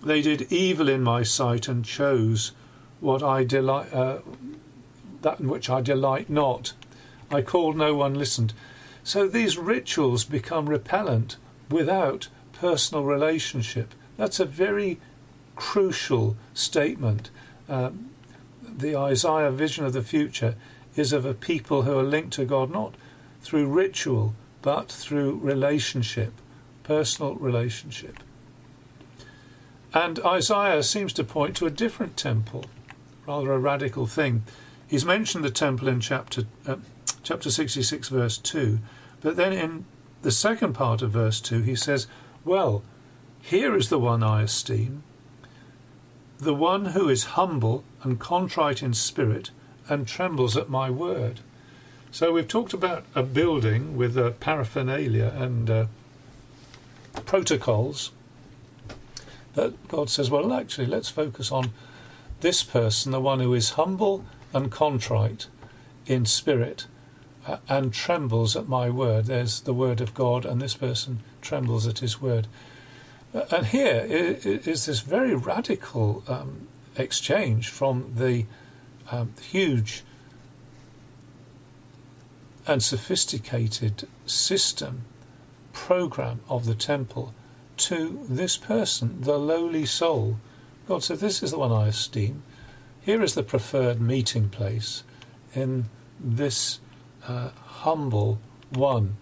They did evil in my sight and chose what I delight, uh, that in which I delight not. I called, no one listened. So these rituals become repellent without personal relationship. That's a very crucial statement. Um, the Isaiah vision of the future is of a people who are linked to God not through ritual but through relationship, personal relationship. And Isaiah seems to point to a different temple, rather a radical thing. He's mentioned the temple in chapter uh, chapter 66 verse 2, but then in the second part of verse 2 he says, "Well, here is the one I esteem, the one who is humble and contrite in spirit and trembles at my word. So we've talked about a building with uh, paraphernalia and uh, protocols. But God says, well, actually, let's focus on this person, the one who is humble and contrite in spirit uh, and trembles at my word. There's the word of God, and this person trembles at his word. And here is this very radical um, exchange from the um, huge and sophisticated system program of the temple to this person, the lowly soul. God said, This is the one I esteem. Here is the preferred meeting place in this uh, humble one.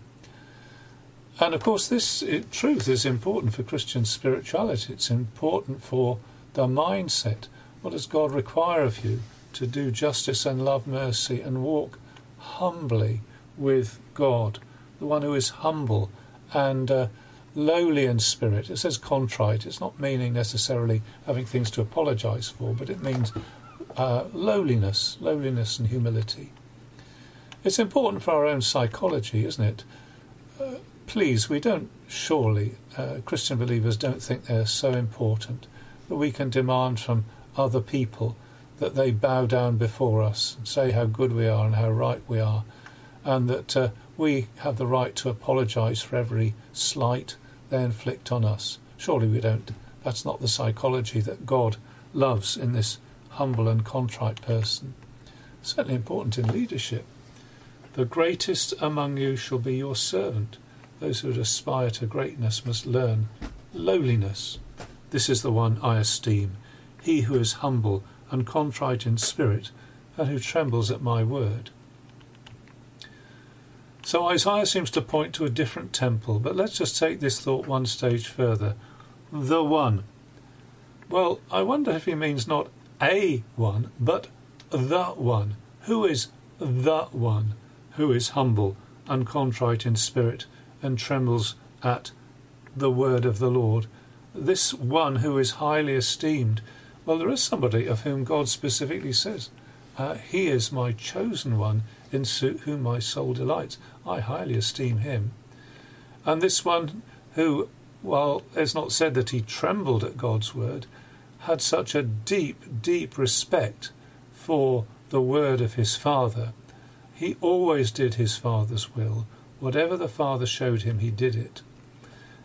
And of course, this truth is important for Christian spirituality. It's important for the mindset. What does God require of you? To do justice and love mercy and walk humbly with God, the one who is humble and uh, lowly in spirit. It says contrite. It's not meaning necessarily having things to apologize for, but it means uh, lowliness, lowliness and humility. It's important for our own psychology, isn't it? Uh, please, we don't surely, uh, Christian believers don't think they're so important that we can demand from other people that they bow down before us and say how good we are and how right we are, and that uh, we have the right to apologise for every slight they inflict on us. Surely we don't. That's not the psychology that God loves in this humble and contrite person. Certainly important in leadership. The greatest among you shall be your servant. Those who would aspire to greatness must learn lowliness. This is the one I esteem, he who is humble and contrite in spirit, and who trembles at my word. So Isaiah seems to point to a different temple, but let's just take this thought one stage further. The one. Well, I wonder if he means not a one, but the one. Who is the one who is humble and contrite in spirit and trembles at the word of the Lord. This one who is highly esteemed, well, there is somebody of whom God specifically says, uh, He is my chosen one in whom my soul delights. I highly esteem him. And this one who, while it's not said that he trembled at God's word, had such a deep, deep respect for the word of his Father. He always did his Father's will Whatever the Father showed him, he did it.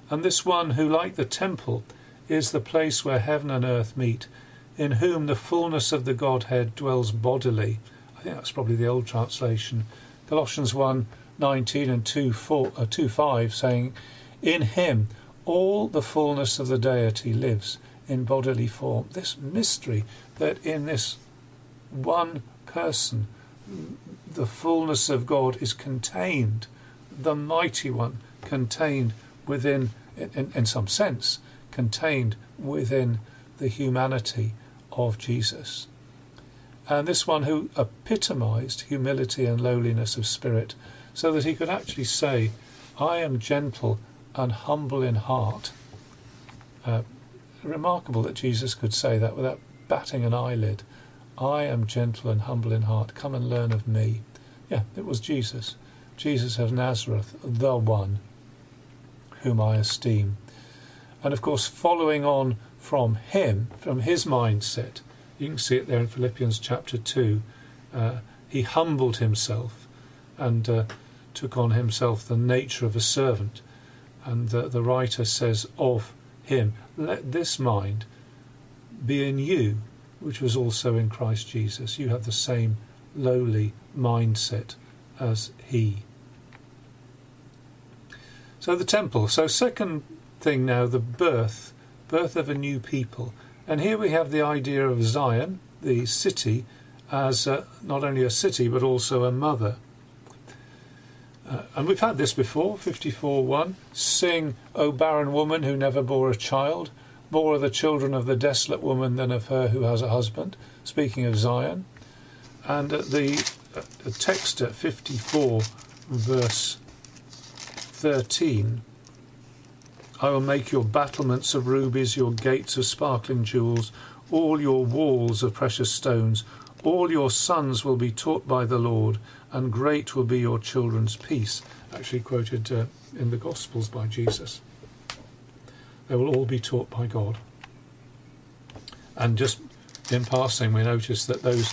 And this one who, like the temple, is the place where heaven and earth meet, in whom the fullness of the Godhead dwells bodily. I think that's probably the old translation. Colossians 1 19 and 2, 4, uh, 2 5 saying, In him all the fullness of the deity lives in bodily form. This mystery that in this one person the fullness of God is contained the mighty one contained within, in, in some sense, contained within the humanity of Jesus. And this one who epitomized humility and lowliness of spirit, so that he could actually say, I am gentle and humble in heart. Uh, remarkable that Jesus could say that without batting an eyelid. I am gentle and humble in heart. Come and learn of me. Yeah, it was Jesus. Jesus of Nazareth, the one whom I esteem. And of course, following on from him, from his mindset, you can see it there in Philippians chapter 2. Uh, he humbled himself and uh, took on himself the nature of a servant. And uh, the writer says of him, Let this mind be in you, which was also in Christ Jesus. You have the same lowly mindset as he. So the temple. So, second thing now, the birth, birth of a new people. And here we have the idea of Zion, the city, as uh, not only a city but also a mother. Uh, and we've had this before, 54.1. Sing, O barren woman who never bore a child, more are the children of the desolate woman than of her who has a husband. Speaking of Zion. And the, the text at 54, verse 13 I will make your battlements of rubies, your gates of sparkling jewels, all your walls of precious stones. All your sons will be taught by the Lord, and great will be your children's peace. Actually, quoted uh, in the Gospels by Jesus. They will all be taught by God. And just in passing, we notice that those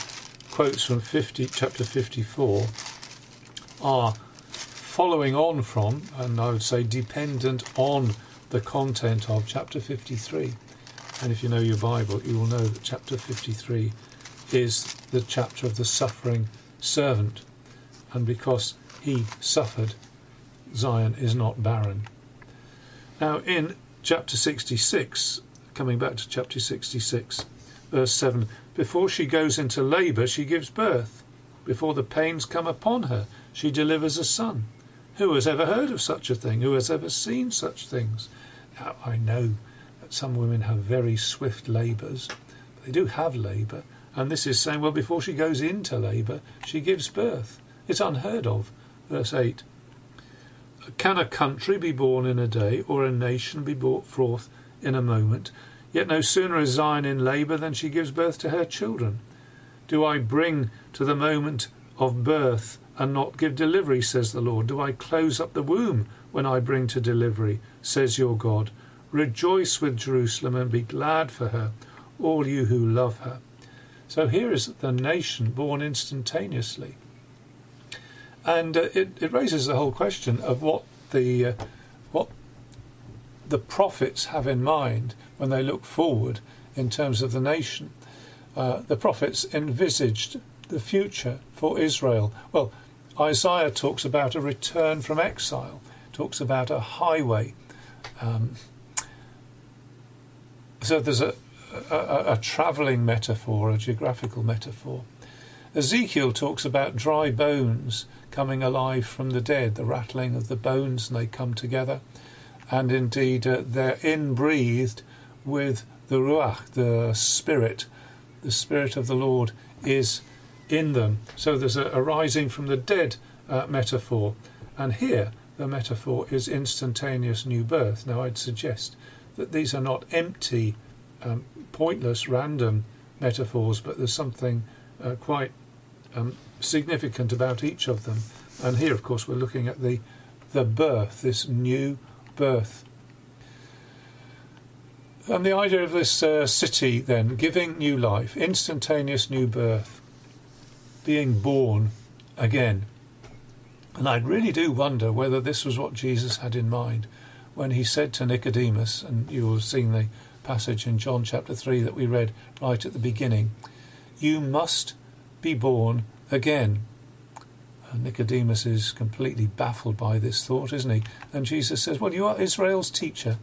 quotes from 50, chapter 54 are following on from, and I would say dependent on the content of chapter 53. And if you know your Bible, you will know that chapter 53 is the chapter of the suffering servant. And because he suffered, Zion is not barren. Now, in chapter 66, coming back to chapter 66, verse 7, before she goes into labour, she gives birth. Before the pains come upon her, she delivers a son. Who has ever heard of such a thing? Who has ever seen such things? Now, I know that some women have very swift labours, they do have labour, and this is saying, well, before she goes into labour, she gives birth. It's unheard of. Verse 8 Can a country be born in a day, or a nation be brought forth in a moment? Yet no sooner is Zion in labour than she gives birth to her children. Do I bring to the moment of birth and not give delivery, says the Lord? Do I close up the womb when I bring to delivery, says your God. Rejoice with Jerusalem and be glad for her, all you who love her. So here is the nation born instantaneously. And uh, it, it raises the whole question of what the uh, what the prophets have in mind when they look forward in terms of the nation. Uh, the prophets envisaged the future for Israel. Well, Isaiah talks about a return from exile talks about a highway. Um, so there's a, a, a travelling metaphor, a geographical metaphor. Ezekiel talks about dry bones coming alive from the dead, the rattling of the bones, and they come together. And indeed, uh, they're inbreathed with the Ruach, the Spirit. The Spirit of the Lord is in them. So there's a, a rising from the dead uh, metaphor. And here, the metaphor is instantaneous new birth. Now, I'd suggest that these are not empty, um, pointless, random metaphors, but there's something uh, quite um, significant about each of them. And here, of course, we're looking at the the birth, this new birth. And the idea of this uh, city, then, giving new life, instantaneous new birth, being born again. And I really do wonder whether this was what Jesus had in mind when he said to Nicodemus, and you will have seen the passage in John chapter 3 that we read right at the beginning, you must be born again. Nicodemus is completely baffled by this thought, isn't he? And Jesus says, Well, you are Israel's teacher,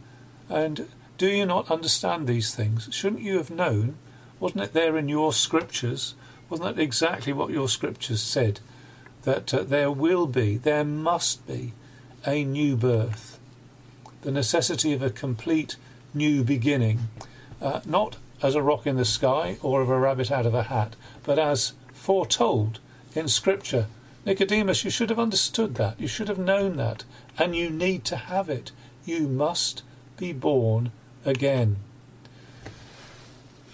and do you not understand these things? Shouldn't you have known? Wasn't it there in your scriptures? Wasn't that exactly what your scriptures said? that uh, there will be, there must be, a new birth. The necessity of a complete new beginning, uh, not as a rock in the sky or of a rabbit out of a hat, but as foretold in Scripture. Nicodemus, you should have understood that. You should have known that. And you need to have it. You must be born again.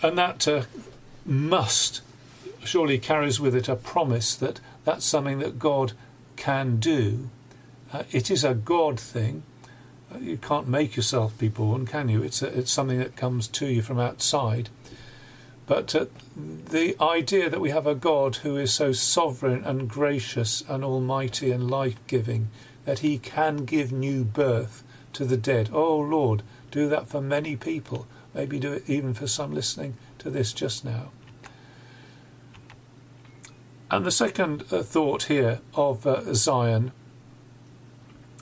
and that uh, must surely carries with it a promise that that's something that God can do. Uh, it is a God thing. Uh, you can't make yourself be born, can you? It's a, it's something that comes to you from outside. But uh, the idea that we have a God who is so sovereign and gracious and almighty and life giving that he can give new birth to the dead. Oh Lord, do that for many people. Maybe do it even for some listening to this just now. And the second uh, thought here of uh, Zion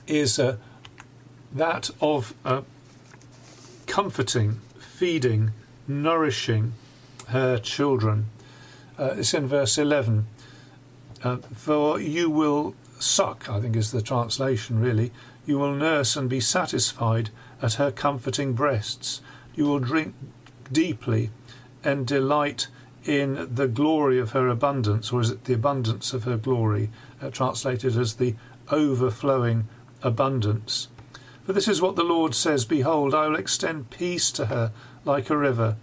is uh, that of uh, comforting, feeding, nourishing her children. Uh, it's in verse 11. Uh, for you will suck, I think is the translation really. You will nurse and be satisfied at her comforting breasts. You will drink deeply and delight in the glory of her abundance, or is it the abundance of her glory, uh, translated as the overflowing abundance? For this is what the Lord says Behold, I will extend peace to her like a river,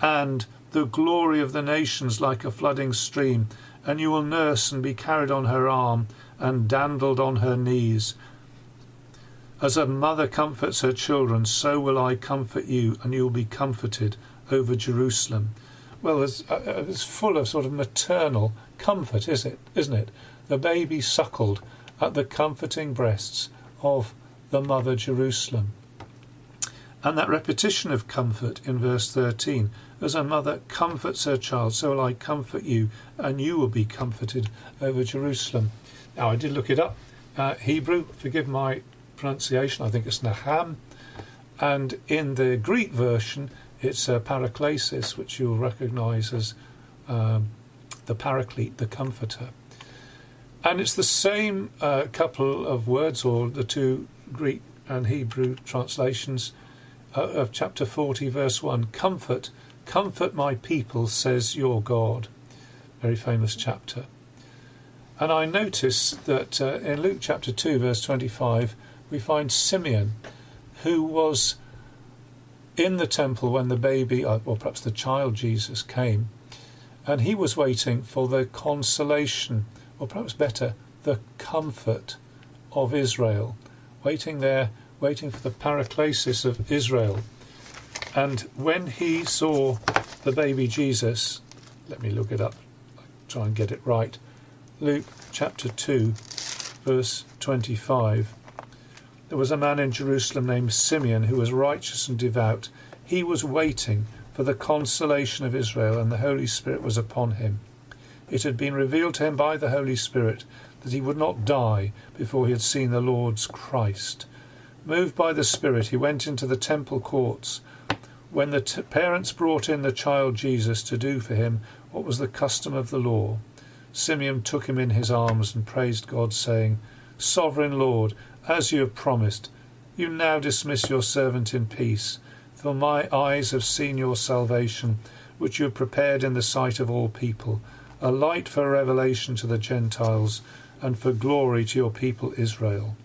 and the glory of the nations like a flooding stream, and you will nurse and be carried on her arm, and dandled on her knees. As a mother comforts her children, so will I comfort you, and you will be comforted over Jerusalem well, it's, uh, uh, it's full of sort of maternal comfort, is it? Isn't it? The baby suckled at the comforting breasts of the mother Jerusalem. And that repetition of comfort in verse 13 as a mother comforts her child, so will I comfort you, and you will be comforted over Jerusalem. Now, I did look it up. Uh, Hebrew, forgive my pronunciation, I think it's Naham. And in the Greek version, it's a paraklesis, which you'll recognize as um, the paraclete, the comforter. And it's the same uh, couple of words, or the two Greek and Hebrew translations uh, of chapter 40, verse 1 Comfort, comfort my people, says your God. Very famous chapter. And I notice that uh, in Luke chapter 2, verse 25, we find Simeon, who was in the temple when the baby, uh, or perhaps the child Jesus, came, and he was waiting for the consolation, or perhaps better, the comfort of Israel, waiting there, waiting for the paraklesis of Israel. And when he saw the baby Jesus, let me look it up, try and get it right. Luke chapter 2, verse 25. There was a man in Jerusalem named Simeon who was righteous and devout. He was waiting for the consolation of Israel, and the Holy Spirit was upon him. It had been revealed to him by the Holy Spirit that he would not die before he had seen the Lord's Christ. Moved by the Spirit, he went into the temple courts. When the t- parents brought in the child Jesus to do for him what was the custom of the law, Simeon took him in his arms and praised God, saying, Sovereign Lord, as you have promised, you now dismiss your servant in peace, for my eyes have seen your salvation, which you have prepared in the sight of all people, a light for revelation to the Gentiles, and for glory to your people Israel.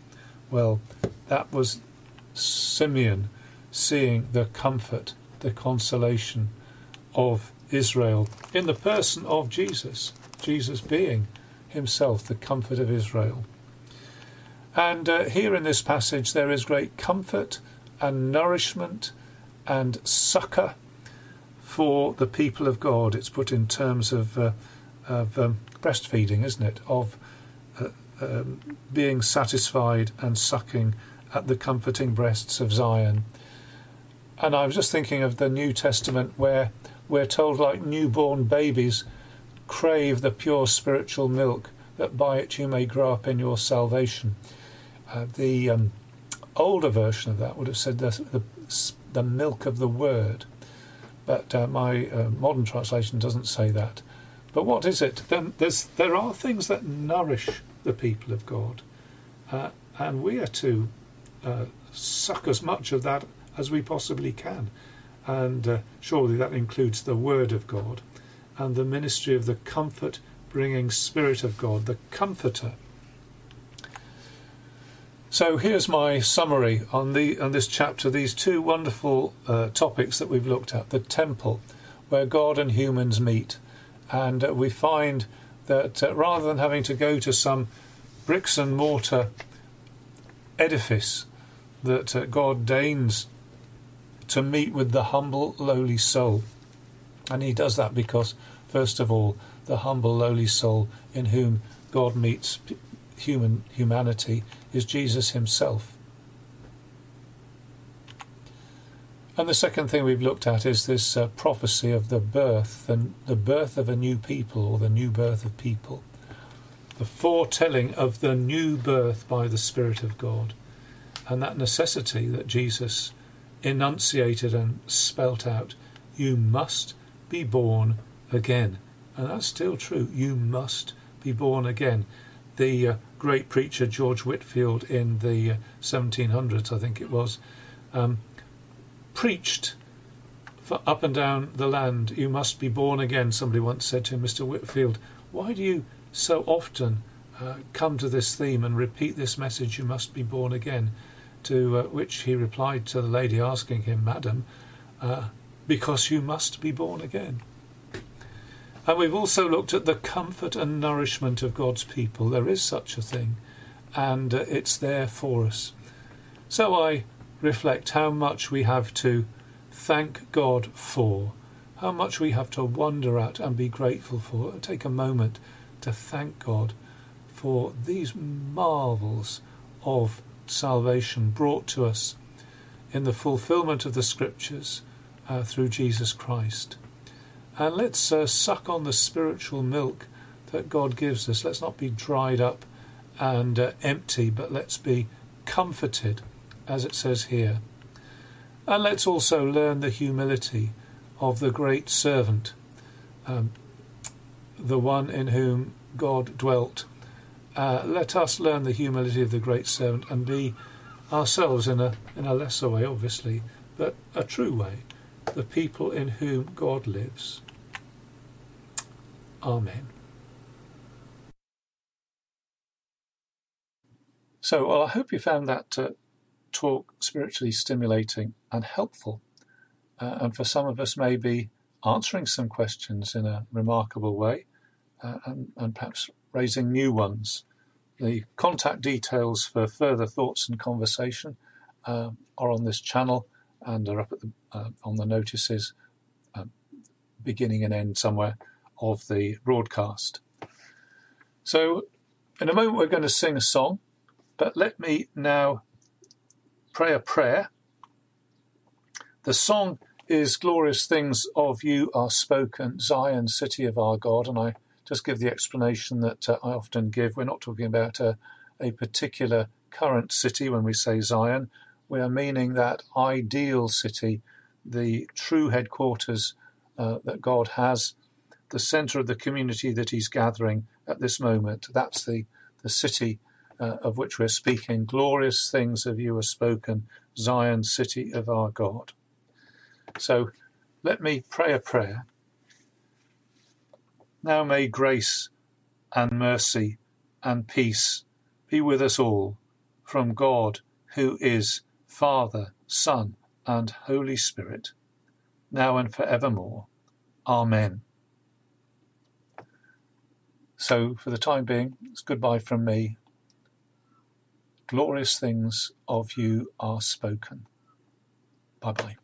Well, that was Simeon seeing the comfort, the consolation of Israel in the person of Jesus, Jesus being himself the comfort of Israel. And uh, here in this passage, there is great comfort and nourishment and succour for the people of God. It's put in terms of, uh, of um, breastfeeding, isn't it? Of uh, um, being satisfied and sucking at the comforting breasts of Zion. And I was just thinking of the New Testament where we're told, like newborn babies, crave the pure spiritual milk, that by it you may grow up in your salvation. Uh, the um, older version of that would have said the, the, the milk of the word, but uh, my uh, modern translation doesn't say that. But what is it? Then there are things that nourish the people of God, uh, and we are to uh, suck as much of that as we possibly can. And uh, surely that includes the Word of God and the ministry of the comfort bringing Spirit of God, the Comforter. So here's my summary on the on this chapter. These two wonderful uh, topics that we've looked at: the temple, where God and humans meet. And uh, we find that uh, rather than having to go to some bricks and mortar edifice, that uh, God deigns to meet with the humble, lowly soul. And he does that because, first of all, the humble, lowly soul in whom God meets human humanity is Jesus himself. And the second thing we've looked at is this uh, prophecy of the birth and the birth of a new people or the new birth of people. The foretelling of the new birth by the Spirit of God and that necessity that Jesus enunciated and spelt out. You must be born again. And that's still true. You must be born again. The uh, great preacher George Whitefield in the uh, 1700s, I think it was, um, preached for up and down the land, You must be born again. Somebody once said to him, Mr. Whitefield, why do you so often uh, come to this theme and repeat this message, You must be born again? To uh, which he replied to the lady asking him, Madam, uh, because you must be born again. And we've also looked at the comfort and nourishment of God's people. There is such a thing, and uh, it's there for us. So I reflect how much we have to thank God for, how much we have to wonder at and be grateful for. Take a moment to thank God for these marvels of salvation brought to us in the fulfillment of the scriptures uh, through Jesus Christ. And let's uh, suck on the spiritual milk that God gives us. Let's not be dried up and uh, empty, but let's be comforted, as it says here. And let's also learn the humility of the great servant, um, the one in whom God dwelt uh, let us learn the humility of the great servant and be ourselves in a in a lesser way, obviously, but a true way, the people in whom God lives. Amen. So, well, I hope you found that uh, talk spiritually stimulating and helpful, uh, and for some of us, maybe answering some questions in a remarkable way, uh, and, and perhaps raising new ones. The contact details for further thoughts and conversation uh, are on this channel and are up the, uh, on the notices, uh, beginning and end somewhere of the broadcast. So, in a moment, we're going to sing a song, but let me now pray a prayer. The song is Glorious Things of You Are Spoken, Zion, City of Our God, and I just give the explanation that uh, I often give. We're not talking about a, a particular current city when we say Zion. We are meaning that ideal city, the true headquarters uh, that God has, the center of the community that He's gathering at this moment. That's the, the city uh, of which we're speaking. Glorious things of you are spoken, Zion, city of our God. So let me pray a prayer now may grace and mercy and peace be with us all from God, who is Father, Son, and Holy Spirit, now and forevermore. Amen. So, for the time being, it's goodbye from me. Glorious things of you are spoken. Bye bye.